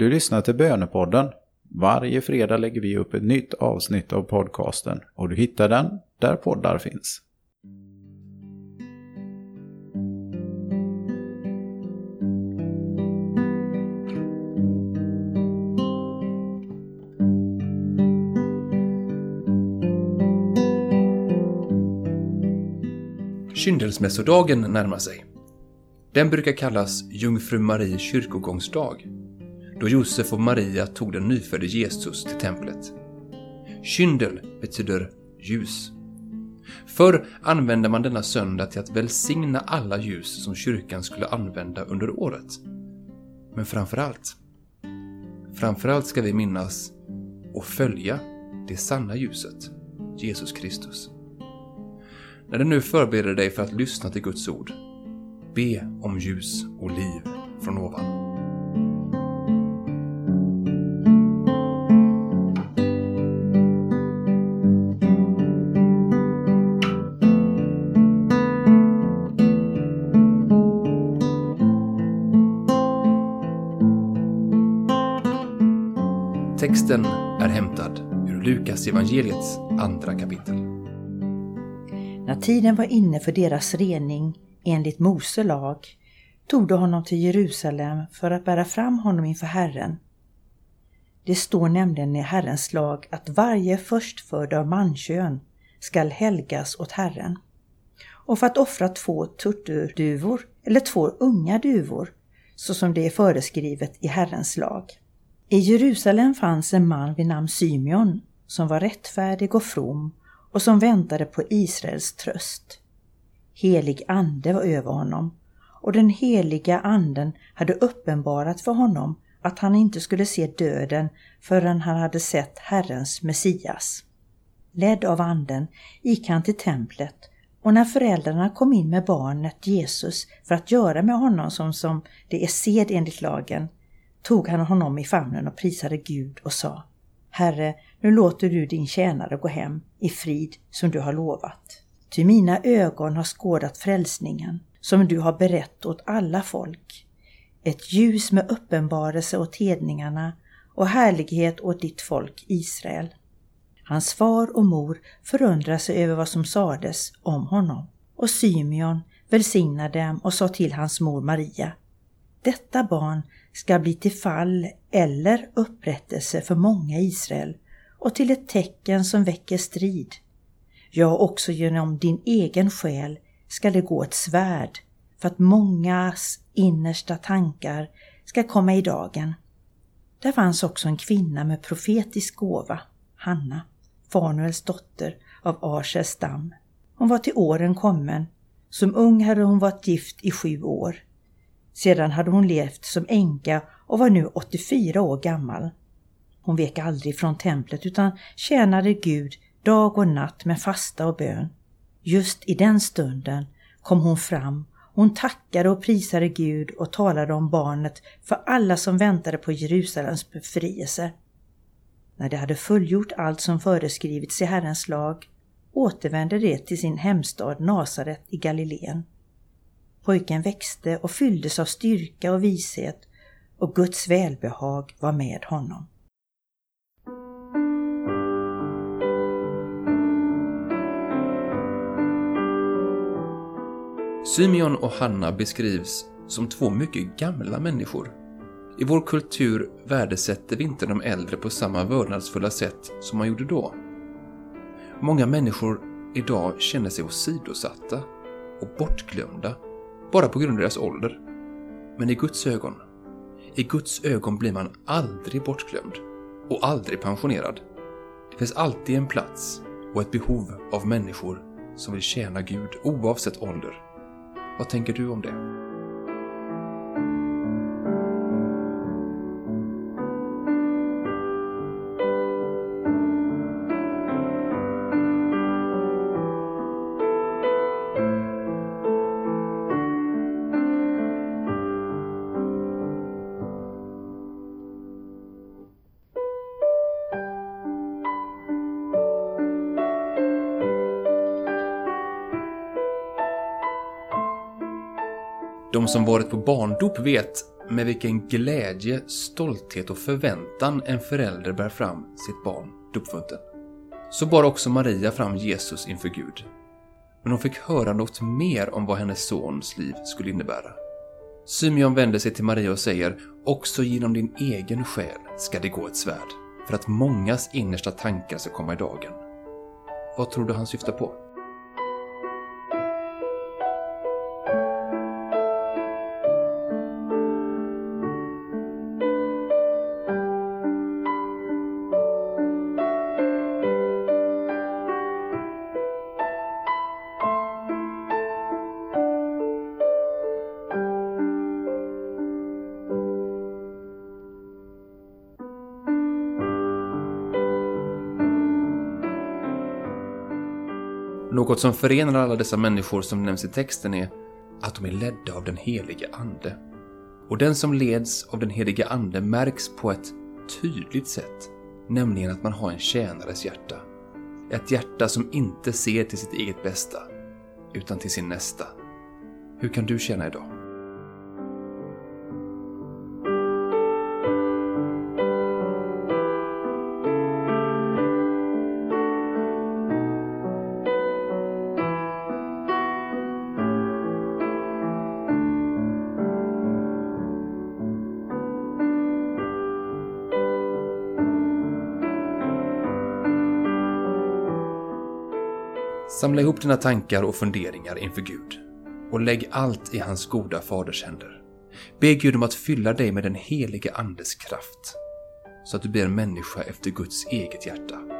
Du lyssnar till Bönepodden. Varje fredag lägger vi upp ett nytt avsnitt av podcasten och du hittar den där poddar finns. Kyndelsmässodagen närmar sig. Den brukar kallas Jungfru Marie kyrkogångsdag, då Josef och Maria tog den nyfödde Jesus till templet. Kyndel betyder ljus. Förr använde man denna söndag till att välsigna alla ljus som kyrkan skulle använda under året. Men framförallt, framförallt ska vi minnas och följa det sanna ljuset, Jesus Kristus. När du nu förbereder dig för att lyssna till Guds ord, be om ljus och liv från ovan. Texten är hämtad ur Lukas evangeliets andra kapitel. När tiden var inne för deras rening enligt Mose lag tog de honom till Jerusalem för att bära fram honom inför Herren. Det står nämligen i Herrens lag att varje förstfödd av mankön skall helgas åt Herren. Och för att offra två turturduvor eller två unga duvor så som det är föreskrivet i Herrens lag. I Jerusalem fanns en man vid namn Symeon som var rättfärdig och from och som väntade på Israels tröst. Helig ande var över honom och den heliga anden hade uppenbarat för honom att han inte skulle se döden förrän han hade sett Herrens Messias. Ledd av anden gick han till templet och när föräldrarna kom in med barnet Jesus för att göra med honom som, som det är sed enligt lagen tog han honom i famnen och prisade Gud och sa Herre, nu låter du din tjänare gå hem i frid som du har lovat. Ty mina ögon har skådat frälsningen som du har berett åt alla folk. Ett ljus med uppenbarelse åt hedningarna och härlighet åt ditt folk Israel. Hans far och mor förundrade sig över vad som sades om honom och Symeon välsignade dem och sa till hans mor Maria detta barn ska bli till fall eller upprättelse för många i Israel och till ett tecken som väcker strid. Ja, också genom din egen själ ska det gå ett svärd för att mångas innersta tankar ska komma i dagen. Där fanns också en kvinna med profetisk gåva, Hanna, Fanuels dotter av Arsers stam. Hon var till åren kommen. Som ung hade hon varit gift i sju år. Sedan hade hon levt som änka och var nu 84 år gammal. Hon vek aldrig från templet utan tjänade Gud dag och natt med fasta och bön. Just i den stunden kom hon fram. Hon tackade och prisade Gud och talade om barnet för alla som väntade på Jerusalems befrielse. När de hade fullgjort allt som föreskrivits i Herrens lag återvände de till sin hemstad Nasaret i Galileen. Pojken växte och fylldes av styrka och vishet och Guds välbehag var med honom. Symeon och Hanna beskrivs som två mycket gamla människor. I vår kultur värdesätter vi inte de äldre på samma vördnadsfulla sätt som man gjorde då. Många människor idag känner sig åsidosatta och bortglömda bara på grund av deras ålder. Men i Guds ögon, i Guds ögon blir man aldrig bortglömd och aldrig pensionerad. Det finns alltid en plats och ett behov av människor som vill tjäna Gud oavsett ålder. Vad tänker du om det? De som varit på barndop vet med vilken glädje, stolthet och förväntan en förälder bär fram sitt barn dopfunten. Så bar också Maria fram Jesus inför Gud. Men hon fick höra något mer om vad hennes sons liv skulle innebära. Symeon vänder sig till Maria och säger “Också genom din egen själ ska det gå ett svärd, för att mångas innersta tankar ska komma i dagen.” Vad tror du han syftar på? Något som förenar alla dessa människor som nämns i texten är att de är ledda av den helige Ande. Och den som leds av den helige Ande märks på ett tydligt sätt, nämligen att man har en tjänares hjärta. Ett hjärta som inte ser till sitt eget bästa, utan till sin nästa. Hur kan du känna idag? Samla ihop dina tankar och funderingar inför Gud och lägg allt i hans goda faders händer. Be Gud om att fylla dig med den helige Andes kraft så att du blir en människa efter Guds eget hjärta.